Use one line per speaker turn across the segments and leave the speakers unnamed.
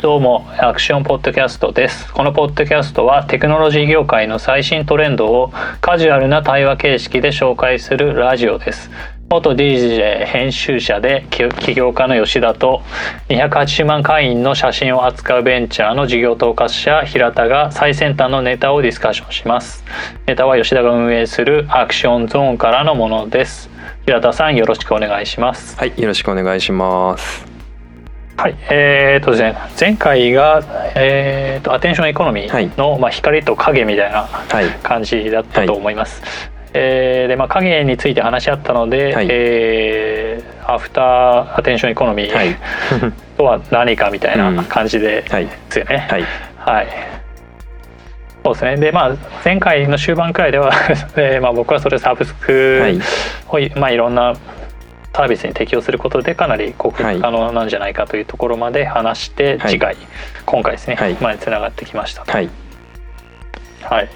どうもアクションポッドキャストです。このポッドキャストはテクノロジー業界の最新トレンドをカジュアルな対話形式で紹介するラジオです。元 DJ 編集者で起業家の吉田と280万会員の写真を扱うベンチャーの事業統括者平田が最先端のネタをディスカッションします。ネタは吉田が運営するアクションゾーンからのものです。平田さんよろしくお願いします。
はいよろしくお願いします。
はい。えーとですね、前回が、えーと、アテンションエコノミーの、はい、まあ、光と影みたいな感じだったと思います。はい。えー、でまあ影について話し合ったので、はい、えー、アフターアテンションエコノミー、はい、とは何かみたいな感じでですよね。はい、はい、そうですね。でまあ前回の終盤くらいでは えー、まあ、僕はそれサブスクを、はいまあ、いろんなサービスに適用することでかなり克服可能なんじゃないかというところまで話して、次回今回ですね、はい、までつながってきましたはい、はい。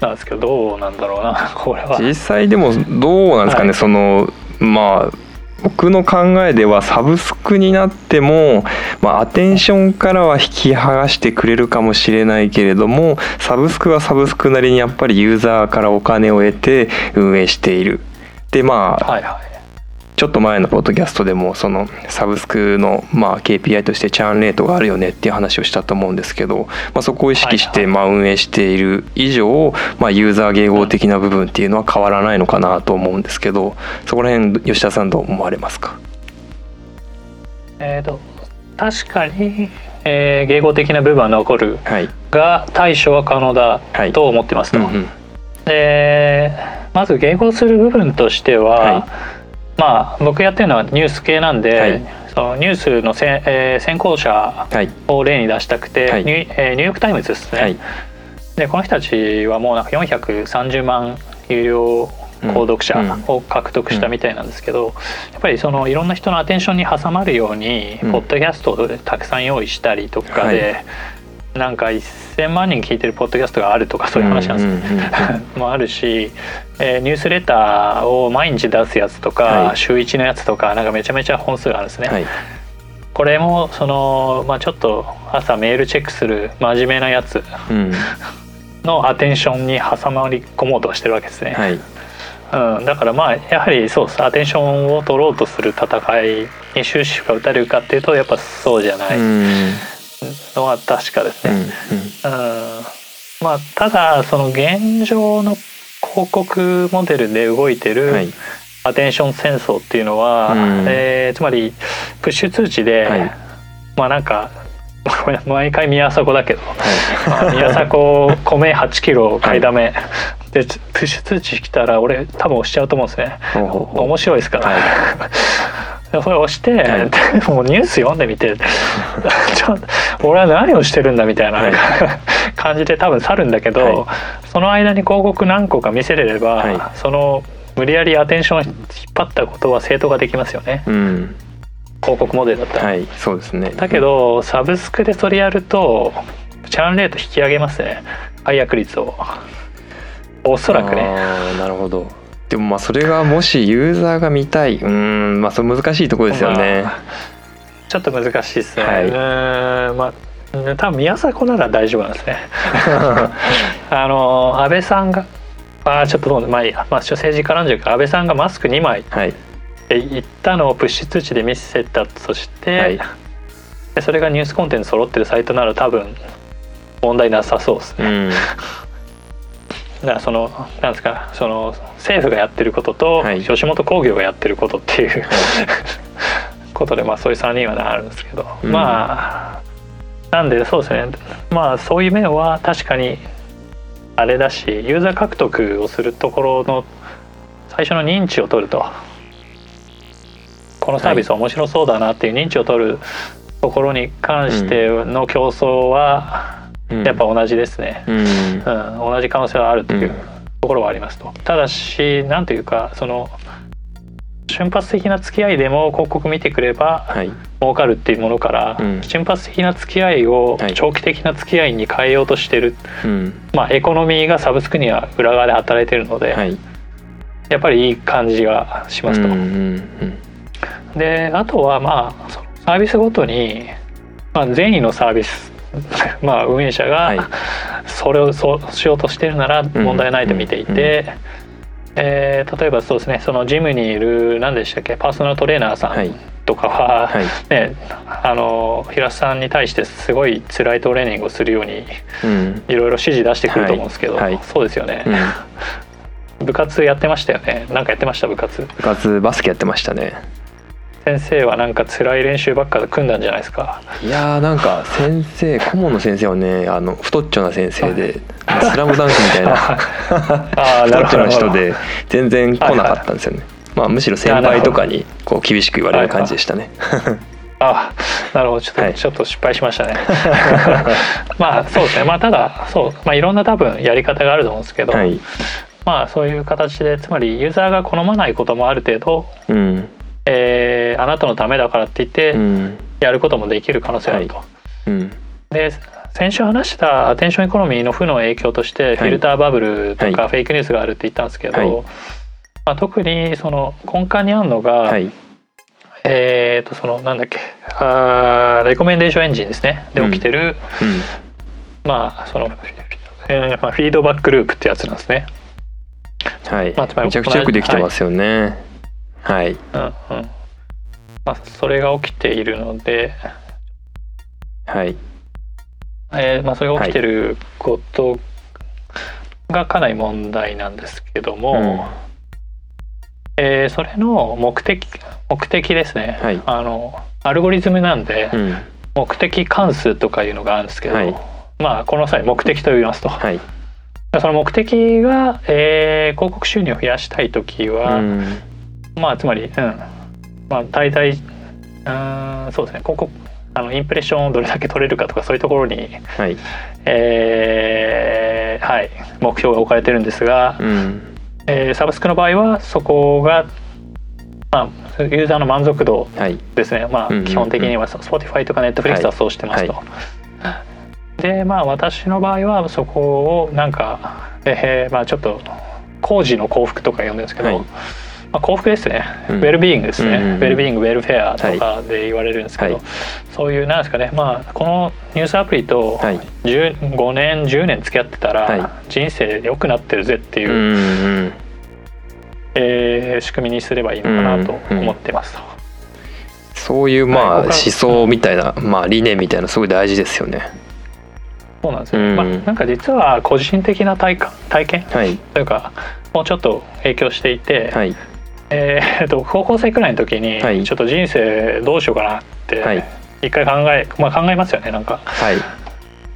なんですけどどうなんだろうな。これは。
実際でもどうなんですかね、はい、そのまあ僕の考えではサブスクになっても、まあ、アテンションからは引き剥がしてくれるかもしれないけれどもサブスクはサブスクなりにやっぱりユーザーからお金を得て運営している。でまあ、はいはい、ちょっと前のポッドキャストでもそのサブスクのまあ KPI としてチャーンレートがあるよねっていう話をしたと思うんですけど、まあ、そこを意識してまあ運営している以上、まあ、ユーザー迎合的な部分っていうのは変わらないのかなと思うんですけどそこら辺吉田さんどう思われますか？
えーと、確かに、えー、迎合的な部分は残るが、対処は可能だと思ってますと。はいうんうん、でまず迎合する部分としては、はいまあ僕やってるのはニュース系なんで、はい、そのニュースのせ、えー、先行者を例に出したくて、はい、ニュえー、ニューヨーク・タイムズですね、はい、でこの人たちはもうなんか430万有料購読者を獲得したみたいなんですけど、やっぱりそのいろんな人のアテンションに挟まるように、ポッドキャストをたくさん用意したりとかで、なんか1,000万人聞いてるポッドキャストがあるとかそういう話なんですよ、もあるし、えー、ニュースレターを毎日出すやつとか、はい、週1のやつとかなんかめちゃめちゃ本数があるんですね。はい、これもその、まあ、ちょっと朝メールチェックする真面目なやつのアテンションに挟まり込もうとしてるわけですね。はい。うん、だからまあやはりそうです。アテンションを取ろうとする戦いに終止符が打たれるかっていうとやっぱそうじゃない。のは確かですね。うん、うん、まあただその現状の広告モデルで動いてる、アテンション戦争っていうのは、うん、えー、つまりプッシュ通知で、はい、まあなんか 毎回宮迫だけど、はい、宮迫米8キロ 買いだめ、はい、でプッシュ通知来たら俺多分押しちゃうと思うんですね。面白いですから、はいそれ押して、はい、もうニュース読んでみて。ちょ俺は何をしてるんだみたいな、はい、感じで多分去るんだけど、はい、その間に広告何個か見せれれば、その無理やりアテンション引っ張ったことは正当化できますよね。うん。広告モデルだったら、
はい、そうですね。
だけどサブスクでそれやるとチャンレート引き上げますね。解約率を。おそらくね。
なるほどでもまあそれがもしユーザーが見たいうんまあそれ難しいところですよね、まあ、
ちょっと難しいですね、はい、うんまあ多分宮迫なら大丈夫なんですね。あの安倍さんがあちょっとまあいいや、まあ、政治家なんじゃか。安倍さんがマスク2枚。って言ったのをプッシュ通知で見せたとして、はい、でそれがニュースコンテンツ揃ってるサイトなら多分問題なさそうですね、うん だからそのなんですかその政府がやってることと、吉本興業がやってることっていう ことでまあそういう3人はあるんですけど、うん、まあなんでそうですね。まあそういう面は確かにあれだしユーザー獲得をするところの最初の認知を取るとこのサービス面白そうだなっていう認知を取るところに関しての競争は、やっぱ同じですね、うん、うん、同じ可能性はあるというところはありますと。ただし何というかその瞬発的な付き合いでも広告見てくれば儲かるっていうものから、うん、瞬発的な付き合いを長期的な付き合いに変えようとしてる、はい、まあエコノミーがサブスクには裏側で働いてるので、はい、やっぱりいい感じがしますと。うんうんうん、であとはまあサービスごとにまあ、善意のサービス まあ運営者
はい。
がそれをそうしようとしてるなら問題ないと見ていて、えー例えばそうですねそのジムにいる何でしたっけパーソナルトレーナーさ
はい。
んとかは、
はい。
ね、あの平瀬さんに対してすごい辛いトレーニングをするように
うん。
いろいろ指示出してくると思うんですけど、
はい。はい。
そうですよね、
うん、
部活やってましたよね。なんかやってました部活？
部活バスケやってましたね
先生はなんか辛い練習ばっかで組んだんじゃないですか？
いやーなんか先生顧問の先生はねあの太っちょな先生で 「スラムダンクみたいな
ああ
太っちょな人で全然来なかったんですよね、まあむしろ先輩とかにこう厳しく言われる感じでしたね、
あなるほど。ちょっと、
はい。
ちょっと失敗しましたね。まあそうですね。まあただそう、まあ、いろんな多分やり方があると思うんですけど、
はい。
まあそういう形でつまりユーザーが好まないこともある程度、
うん
えーあなたのためだからって言って
うん。
やることもできる可能性があると。
うん。
で先週話したアテンションエコノミーの負の影響としてフィルターバブルと
はい。
かフェイクニュースがあるって言ったんですけど、
はい。
まあ、特にその根幹にあるのが、
はい。
えー、とそのなんだっけあーレコメンデーションエンジンですね。で
うん。
起きてる、
うん。
まあその、えーまあ、フィードバックループってやつなんですね。
はい。
まあ
めちゃくちゃよくできてますよねはい。
うんうん。まあ、それが起きているので、
はい。
えーまあ、それが起きてることがかなり問題なんですけども、えーそれの目的目的ですね、
はい。
あのアルゴリズムなんで、
うん。
目的関数とかいうのがあるんですけど、
はい。
まあこの際目的と言いますと、
はい。
その目的が、えー広告収入を増やしたい時は、
うん
まあつまり、うん。まあ、大体うんそうですね。広告あのインプレッションをどれだけ取れるかとかそういうところに、
はい。
えーはい、目標が置かれてるんですが、
うん。
えーサブスクの場合はそこが、まあ、ユーザーの満足度
はい。
ですね、まあ
うんうんうん、
基本的には Spotify とか Netflix はそうしてますと。
は
でまあ私の場合はそこをなんか、えーまあ、ちょっと工事の幸福とか呼んでるんですけど、
はい
まあ、幸福ですね、
うん。
ウェルビーイングですね、
うんうんうん。
ウェルビーイングウェルフェアとかで言われるんですけど、
はい。
そういうなんですかね。まあこのニュースアプリと
はい。
15年10年付き合ってたら、
はい。
人生良くなってるぜっていうう、
んうん
えー仕組みにすればいいのかなと思ってますと。
そういうまあ
はい。
思想みたいな、まあ理念みたいなすごい大事ですよね。
そうなんですよ、
うん。
まあ、なんか実は個人的な体感体験
はい。
というかもうちょっと影響していて、
はい
えー、と高校生くらいの時に
はい。
ちょっと人生どうしようかなって
はい。
一回考え、まあ、考えますよねなんか、
はい。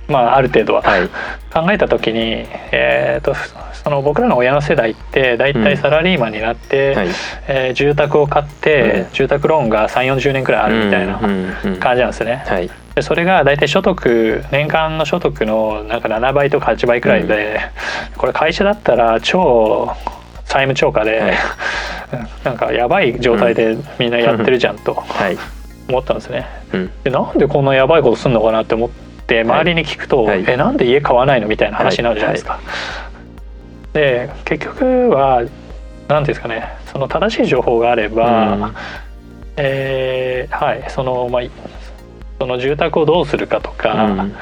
まあ、ある程度は、
はい。
考えた時に、えー、とその僕らの親の世代って大体サラリーマンになって、
はい。
えー住宅を買って、
うん。
住宅ローンが3 4 0年くらいあるみたいな
うんうんうん
感じなんですね。
はい。
でそれが大体所得年間の所得のなんか7倍とか8倍くらいで、これ会社だったら超債務超過で、
はい。
なんかやばい状態でみんなやってるじゃんと
はい。
思ったんですね。
うん。
でなんでこんなやばいことすんのかなって思って周りに聞くと「
はい。
えなんで家買わないの?」みたいな話になるじゃないですか。で結局は何ですかね。その正しい情報があれば、
うん。
えーはい。そのまあその住宅をどうするかとか、
うん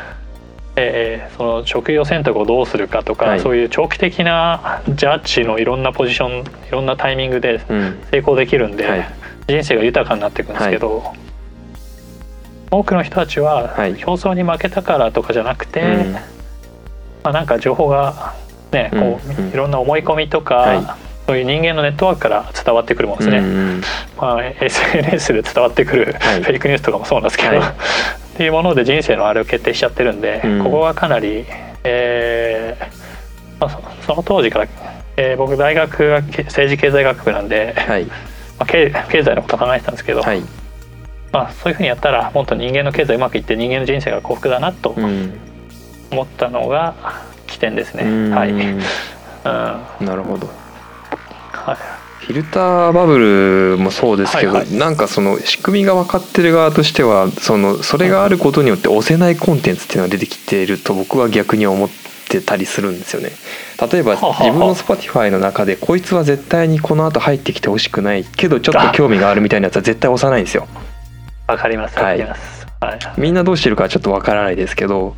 えーその職業選択をどうするかとか、
はい。
そういう長期的なジャッジのいろんなポジションいろんなタイミングで
うん。
成功できるんで、
はい。
人生が豊かになっていくんですけど、多くの人たちは
はい。
競争に負けたからとかじゃなくて、
うん。
まあ、なんか情報がねこう、
うん。うん。
いろんな思い込みとか、
はい。
そういう人間のネットワークから伝わってくるものですね。
うん
まあ、SNS で伝わってくる
はい。
フェイクニュースとかもそうなんですけど、
はい
っていうもので人生のあれを決定しちゃってるんで、
うん。
ここがかなり、えーまあ、そその当時から、えー僕大学がけ政治経済学部なんで、
はい。
まあ、経経済のこと考えてたんですけど、
はい。
まあ、そういうふうにやったらもっと人間の経済うまくいって人間の人生が幸福だなと
うん。
思ったのが起点ですね。
うん。
はい、うん。は
なるほど。
い
フィルターバブルもそうですけど、
はいはい
なんかその仕組みが分かってる側としてはそのそれがあることによって押せないコンテンツっていうのが出てきていると僕は逆に思ってたりするんですよね。例えば自分の Spotify の中でこいつは絶対にこの後入ってきてほしくないけどちょっと興味があるみたいなやつは絶対押さないんですよ。
わかりますわかります。
はい、みんなどうしてるかちょっとわからないですけど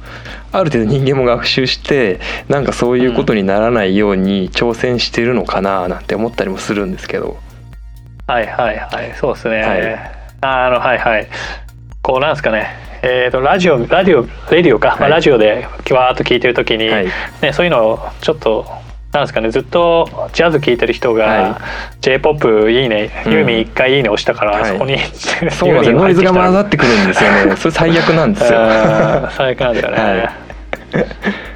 ある程度人間も学習してなんかそういうことにならないように挑戦してるのかななんて思ったりもするんですけど。
はいはいはいそうですね。はい、あのはいはい。こうなんですかね。えーと、ラジオラジオレディオか、はい、まあ、ラジオでわーっと聞いてる時に、はい、ね、そういうのをちょっとなんですかねずっとジャズ聴いてる人が、はい、j p o p いいね、うん、ユーミン一回いいね押したから、はい、そこに
そうなんですノイズが混ざってくるんですよね。それ最悪なんですよ。
最悪なんだよね、はい、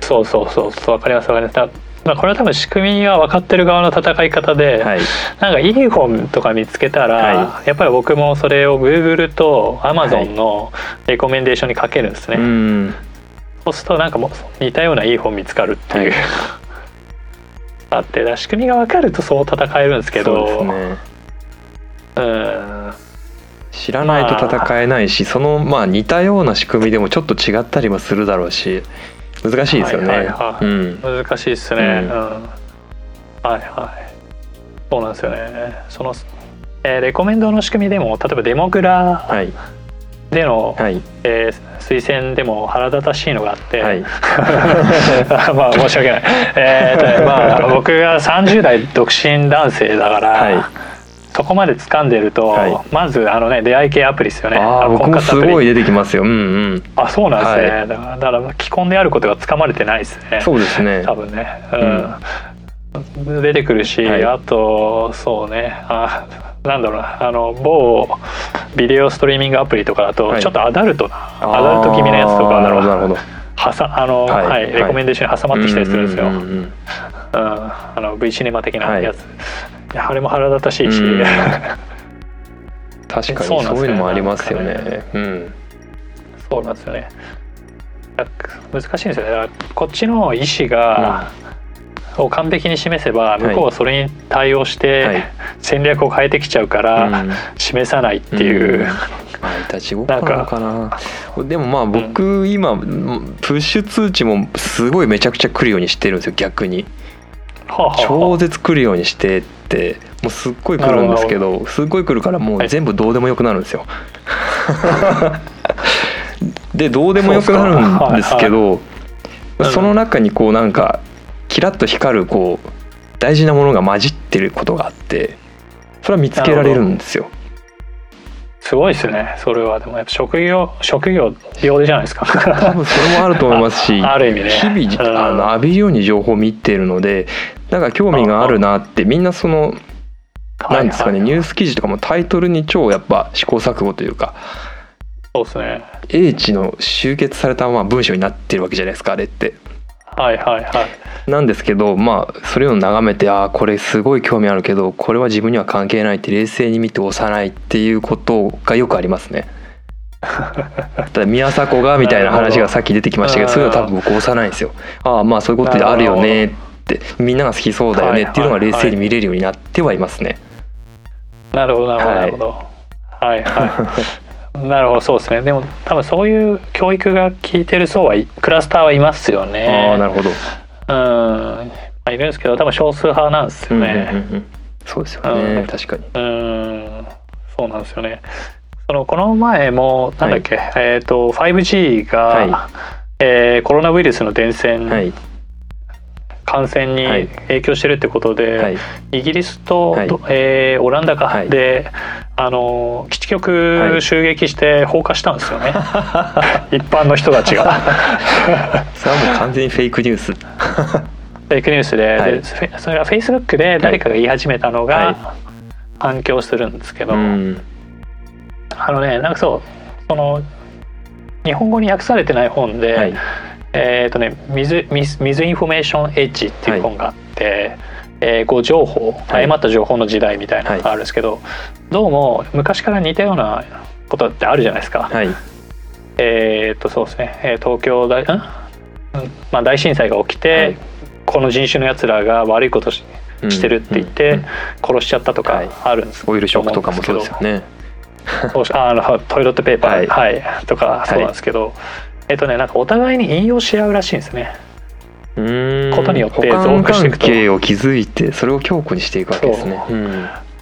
そうそうそうそうわかりますわかります。まあ、これは多分仕組みは分かってる側の戦い方で、はい、なんかいい本とか見つけたら、はい、やっぱり僕もそれを Google と Amazon のレコメンデーションにかけるんですね、はい、そうするとなんかもう似たようないい本見つかるっていう、あって仕組みが分かるとそう戦えるんですけど、ね、
うん知らないと戦えないし、まあ、そのまあ似たような仕組みでもちょっと違ったりもするだろうし難しいですよね、はいはいはい。うん、
難しいですね、うん、うん、はいはい。そうなんですよね。その、えー、レコメンドの仕組みでも例えばデモグラでの、はい、えー、推薦でも腹立たしいのがあって、はい、まあ申し訳ないえーまあ 僕が30代独身男性だから、はいそこまで掴んでると、はい、まずあのね出会い系アプリですよね。
あ僕もすごい出てきますよ。うんうん。
あそうなんですね。はい、だからだから既婚であることが掴まれてないですね。
そうですね。
多分ね。うん。出てくるし、はい、あとそうねあなんだろうなあの某ビデオストリーミングアプリとかだとちょっとアダルトな、アダルト気味のやつとか
なるほどなるほど。
はさあの、はい、はい、レコメンデーションに挟まってきたりするんですよ。うん、うん、あの V シネマ的なやつ、あれも腹立たしいし、うん、
確かにそういうのもありますよね。ね。うん、
そうなんですよね。難しいんですよね。こっちの意思が、を完璧に示せば向こうはそれに対応して戦略を変えてきちゃうから示さないっていう、
まあいたちごっこなのかな。でもまあ僕今プッシュ通知もすごいめちゃくちゃ来るようにしてるんですよ逆に。超絶来るようにしてってもうすっごい来るんですけどすっごい来るからもう全部どうでもよくなるんですよ。でどうでもよくなるんですけどその中にこうなんかキラッと光るこう大事なものが混じってることがあってそれは見つけられるんですよ。
すごいですねそれは。でもやっぱ職業職業用じゃないですか。
多分それもあると思いますし
ある意味ね。
日々あの浴びるように情報を見てるのでなんか興味があるなってみんなその何ですかね、ニュース記事とかもタイトルに超やっぱ試行錯誤というか
そうですね。
英知の集結されたまま文章になってるわけじゃないですかあれって。
はいはいはい
なんですけどまあそれを眺めてああこれすごい興味あるけどこれは自分には関係ないって冷静に見て押さないっていうことがよくありますね。だ宮迫がみたいな話がさっき出てきましたけどそういうの多分僕押さないんですよ。ああまあそういうことであるよねってみんなが好きそうだよねっていうのが冷静に見れるようになってはいますね。
なるほどなるほど。はいはいなるほどそうですね。でも多分そういう教育が効いてる層はクラスターはいますよね。
ああなるほど。うん、
まあ、いるんですけど多分少数派なんですよね、うんうんうん、
そうですよね、うん、確かに。
うん。そうなんですよね。そのこの前もなんだっけ、はい、えっ、ー、と 5G が、はい。えー、コロナウイルスの伝染、はい。感染に影響してるってことで、はい、イギリスと、はい、えー、オランダか、はい、であの基地局襲撃して放火したんですよね、一般の人たちが。
それはもう完全にフェイクニュース。フ
ェイクニュースで。でそれがフェイスブックで誰かが言い始めたのが反響するんですけど、あのねなんかそうその日本語に訳されてない本で、えっ、ー、とね水水インフォメーションエッジっていう本があって、はい、えー、誤情報、はい、誤った情報の時代みたいなのがあるんですけど、はい、どうも昔から似たようなことってあるじゃないですか。はい、えっ、とそうですね。東京大,、うん？まあ、大震災が起きて、この人種のやつらが悪いことししてるって言って殺しちゃったとかあるんです、
オイルショックとかもそうですよね。
あのトイレットペーパー、はい。とかそうなんですけど、えっとねなんかお互いに引用し合うらしいんですね。
うん。
ことによって
増加していくと。関係を築いてそれを強固にしていくわけですね。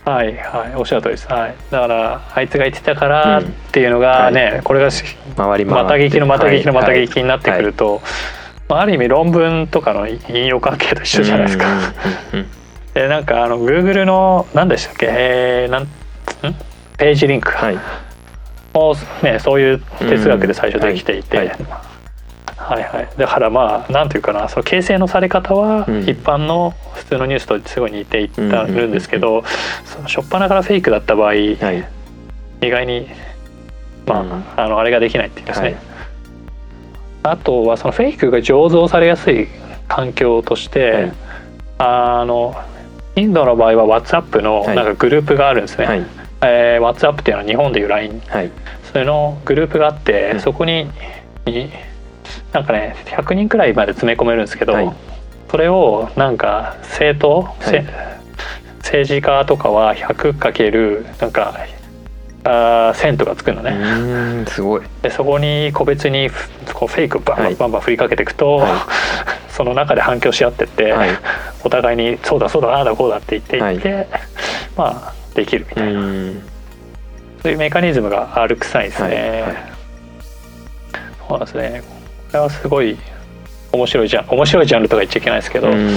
はいはいおっしゃる通りです、はい、だからあいつが言ってたからっていうのがね、うんはい、これが回りまた聞きのまた聞きのまた聞きになってくると、まあ、ある意味論文とかの引用関係と一緒じゃないですか。でなんかあの Google の何でしたっけ、えー、なんん？ページリンクも、ね、そういう哲学で最初できていて、はいはい。はい、だからまあなんていうかなその形成のされ方は一般の普通のニュースとすごい似ていったるんですけど、その初っ端からフェイクだった場合、はい、意外にまあ、あのあれができないっていうんですね。はい、あとはそのフェイクが醸造されやすい環境として、はい、あのインドの場合は WhatsApp のなんかグループがあるんですね。はい、えー、WhatsApp っていうのは日本でいう LINE、はい、それのグループがあって、そこになんかね100人くらいまで詰め込めるんですけど、はい、それをなんか政党、はい、政治家とかは 100× なんかあセントがつくのね。
すごい。
でそこに個別にこうフェイクバンバンバンバン振りかけていくと、はい、その中で反響し合ってって、はい、お互いに「そうだそうだああだこうだ」って言っていって、はい、まあできるみたいな。そういうメカニズムがあるくさいですね。そうなんですねれはすごい面白いじゃん面白いジャンルとか言っちゃいけないですけど、うん、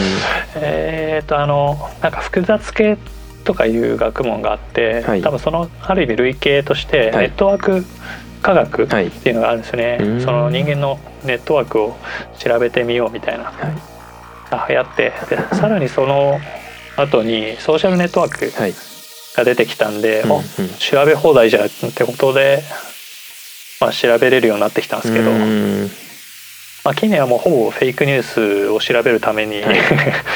えっとあのなんか複雑系とかいう学問があって、はい、多分そのある意味類型としてネットワーク科学っていうのがあるんですよね、はい、その人間のネットワークを調べてみようみたいな、が流行って。でさらにその後にソーシャルネットワークが出てきたんで、はい、調べ放題じゃってことで、まあ、調べれるようになってきたんですけど。まあ、近年はもうほぼフェイクニュースを調べるために、はい、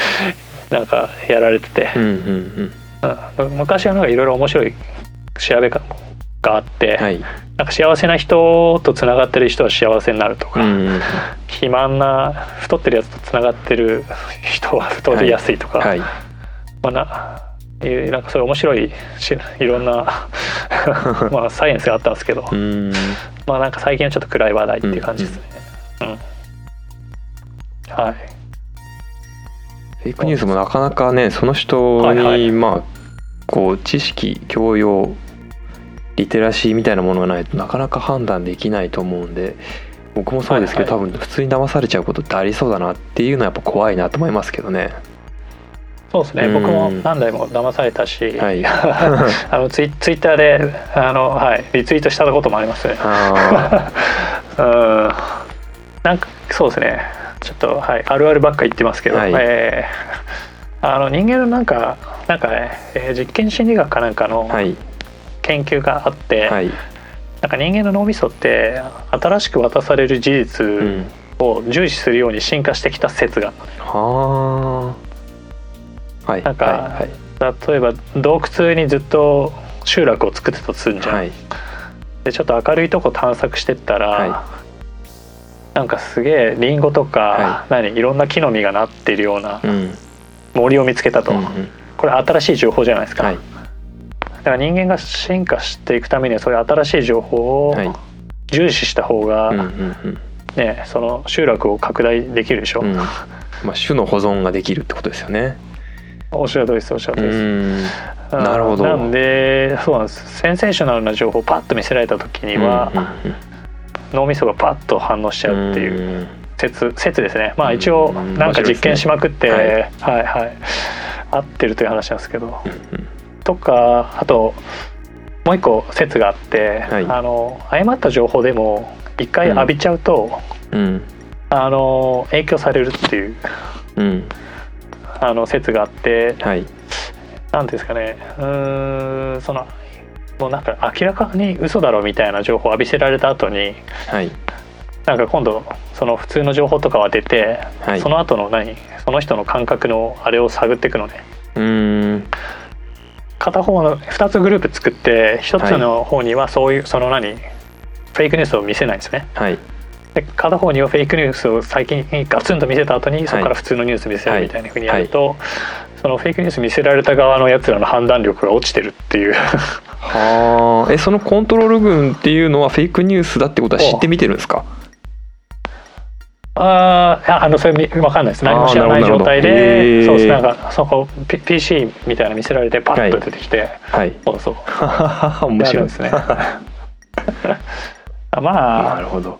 なんかやられてて、うんうんうん、昔はなんかいろいろ面白い調べがあって、はい、なんか幸せな人とつながってる人は幸せになるとか、うんうん、肥満な太ってるやつとつながってる人は太りやすいとか、はい、まあななんかそういう面白いいろんな まあサイエンスがあったんですけど。まあなんか最近はちょっと暗い話題っていう感じですね。うん、うんはい。
フェイクニュースもなかなかねその人に、はい、まあこう知識教養リテラシーみたいなものがないとなかなか判断できないと思うんで僕もそうですけど、はいはい、多分普通に騙されちゃうことってありそうだなっていうのはやっぱ怖いなと思いますけどね。
そうですね、僕も何台も騙されたし、はい、あのツイツイッターであの、はい、リツイートしたこともあります。ね。うん。なんかそうですねちょっと、はい、あるあるばっか言ってますけど、はい、えー、あの人間のなんかなんかね、えー、実験心理学かなんかの研究があって、はい、なんか人間の脳みそって新しく渡される事実を重視するように進化してきた説が。あるのね。はなんか、はい、例えば洞窟にずっと集落を作ってたとするんじゃん。はい、でちょっと明るいとこ探索してったら、なんかすげえリンゴとか、はい、何いろんな木の実がなっているような森を見つけたと、うんうん、これ新しい情報じゃないですか、はい、だから人間が進化していくためにはそういう新しい情報を重視した方が、ね、その集落を拡大できるでしょ、うん、ま
あ、種の保存ができるってことですよね。
おっしゃる通りですおっしゃる通りです。なるほど。なんでそうなんです。センセーショナルな情報をパッと見せられた時には、うんうんうん脳みそがパッと反応しちゃうっていう説説ですね。まあ一応なんか実験しまくって、ね、はい、はいはい。合ってるという話なんですけど、とかあともう一個説があって、はい、あの誤った情報でも一回浴びちゃうと、うん、あの影響されるっていう、うん、あの説があって、はい、なんですかね。うんそのもうなんか明らかに嘘だろみたいな情報を浴びせられた後に、はい、なんか今度その普通の情報とかは出て、はい、その後の何？その人の感覚のあれを探っていくのね。うん。片方の2つグループ作って1つの方にはそういう、その何？フェイクニュースを見せないんですね。はい、で片方にはフェイクニュースを最近ガツンと見せた後にそこから普通のニュース見せるみたいなふうにやると、はい、そのフェイクニュース見せられた側のやつらの判断力が落ちてるっていう。
はあ。えそのコントロール群っていうのはフェイクニュースだってことは知ってみてるんですか？
あああのそれ分かんないです。何も知らない状態でそうです。なんかそこ、PC みたいな見せられてパッと出てきて、
はい、
そうそう。
面白い
ですね。ま
あなるほど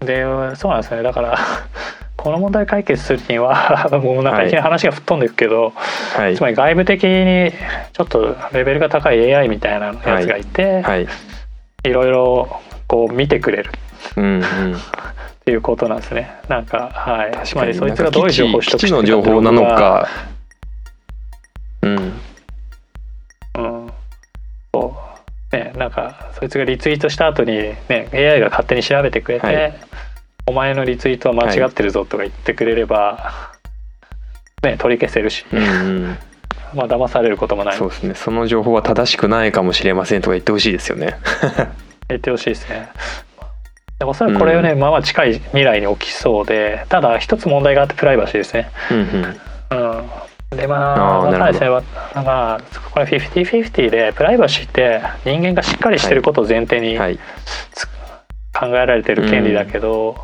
でそうなんですね。だから この問題解決するには もうなんかい。きなり話が吹っ飛んでいくけど、はい、つまり外部的にちょっとレベルが高い AI みたいなやつがいて、はい、い。ろいろこう見てくれる、うんうん、っていうことなんですね。なんかはい。つまりそいつがどういう情報を取得してる
の情報なのか。うん、
うん、ねなんかそいつがリツイートした後にね AI が勝手に調べてくれて、はい。お前のリツイートは間違ってるぞとか言ってくれれば、はい、ね、取り消せるし、うんうん、まあ騙されることもない。
そうですね。その情報は正しくないかもしれませんとか言ってほしいですよね。
言ってほしいですね。でもそれはこれをね、うん、まあまあ近い未来に起きそうでただ一つ問題があってプライバシーですね。うん、うん、でまあまたですねまあこれ50-50でプライバシーって人間がしっかりしてることを前提に、はい。はい考えられてる権利だけど、うん、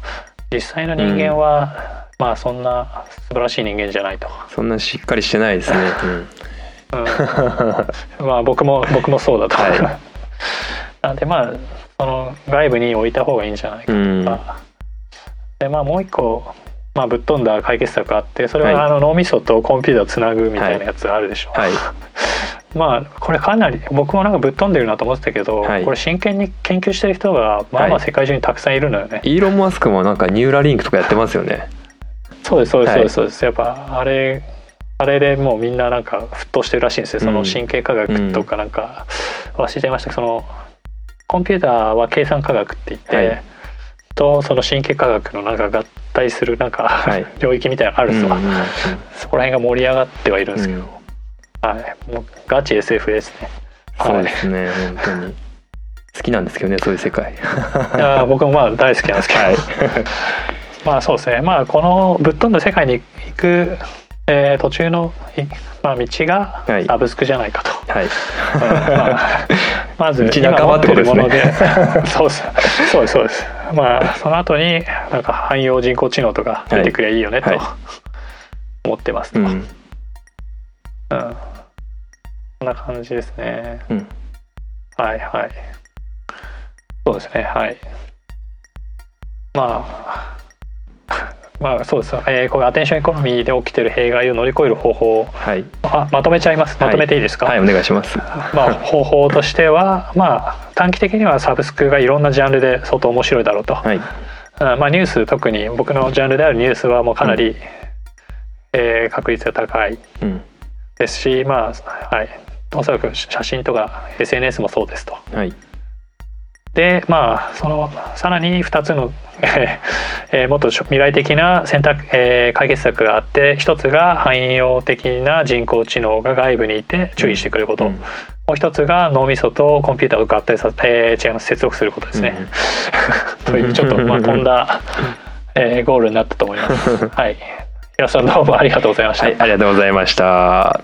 実際の人間は、うん、まあそんな素晴らしい人間じゃないと。
そんなしっかりしてないですね、
うん、まあ僕も僕もそうだと、はい、なんでまあその外部に置いた方がいいんじゃないかとか、でまあもう一個まあ、ぶっ飛んだ解決策があってそれはあの脳みそとコンピューターをつなぐみたいなやつあるでしょ、はい、まあこれかなり僕もなんかぶっ飛んでるなと思ってたけど、はい、これ真剣に研究してる人がまあまあ世界中にたくさんいるのよね、はい、
イーロン・マスクもなんかニューラリンクとかやってますよね。
そうですそうですそうですそうです、やっぱあれあれでもうみんななんか沸騰してるらしいんですよ。その神経科学とかなんか、忘れちゃいましたけどそのコンピューターは計算科学って言って、はい、とその神経科学のなんか合体するなんか、はい、領域みたいなのあるんですわ、うんうんうん、そこら辺が盛り上がってはいるんですけど、うんはい、もうガチ SF ですね。
そうですね、はい、本当に。好きなんですけどね、そういう世界。
いや、僕もまあ大好きなんですけど。はい、まあ、そうですね。まあ、このぶっ飛んだ世界に行く。えー、途中の、まあ、道がサブスクじゃないかと。はい。まあ、まず
道半ばってことですね。
そうです。そうです。そうです。まあ、その後に、なんか汎用人工知能とか出てくりゃいいよねと。思ってますと。うん。うんこんな感じですね、うん、はいはいそうですねはいまあまあそうです、えー、これアテンションエコノミーで起きてる弊害を乗り越える方法、はい、あまとめちゃいます。まとめていいですか、
はい、はい、お願いします、
まあ、方法としてはまあ短期的にはサブスクがいろんなジャンルで相当面白いだろうと、はい。まあ、ニュース特に僕のジャンルであるニュースはもうかなり、うん、えー、確率が高いですし、まあはい。おそらく写真とか SNS もそうですと。はい、でまあそのさらに2つの、えー、もっと未来的な選択、えー、解決策があって一つが汎用的な人工知能が外部にいて注意してくれること、うん、もう一つが脳みそとコンピューターを合体させて、えー、違います接続することですね。うん、というちょっとまあ飛んだ、えー、ゴールになったと思います。はい、皆さんどうもありがとうございました。はい、
ありがとうございました。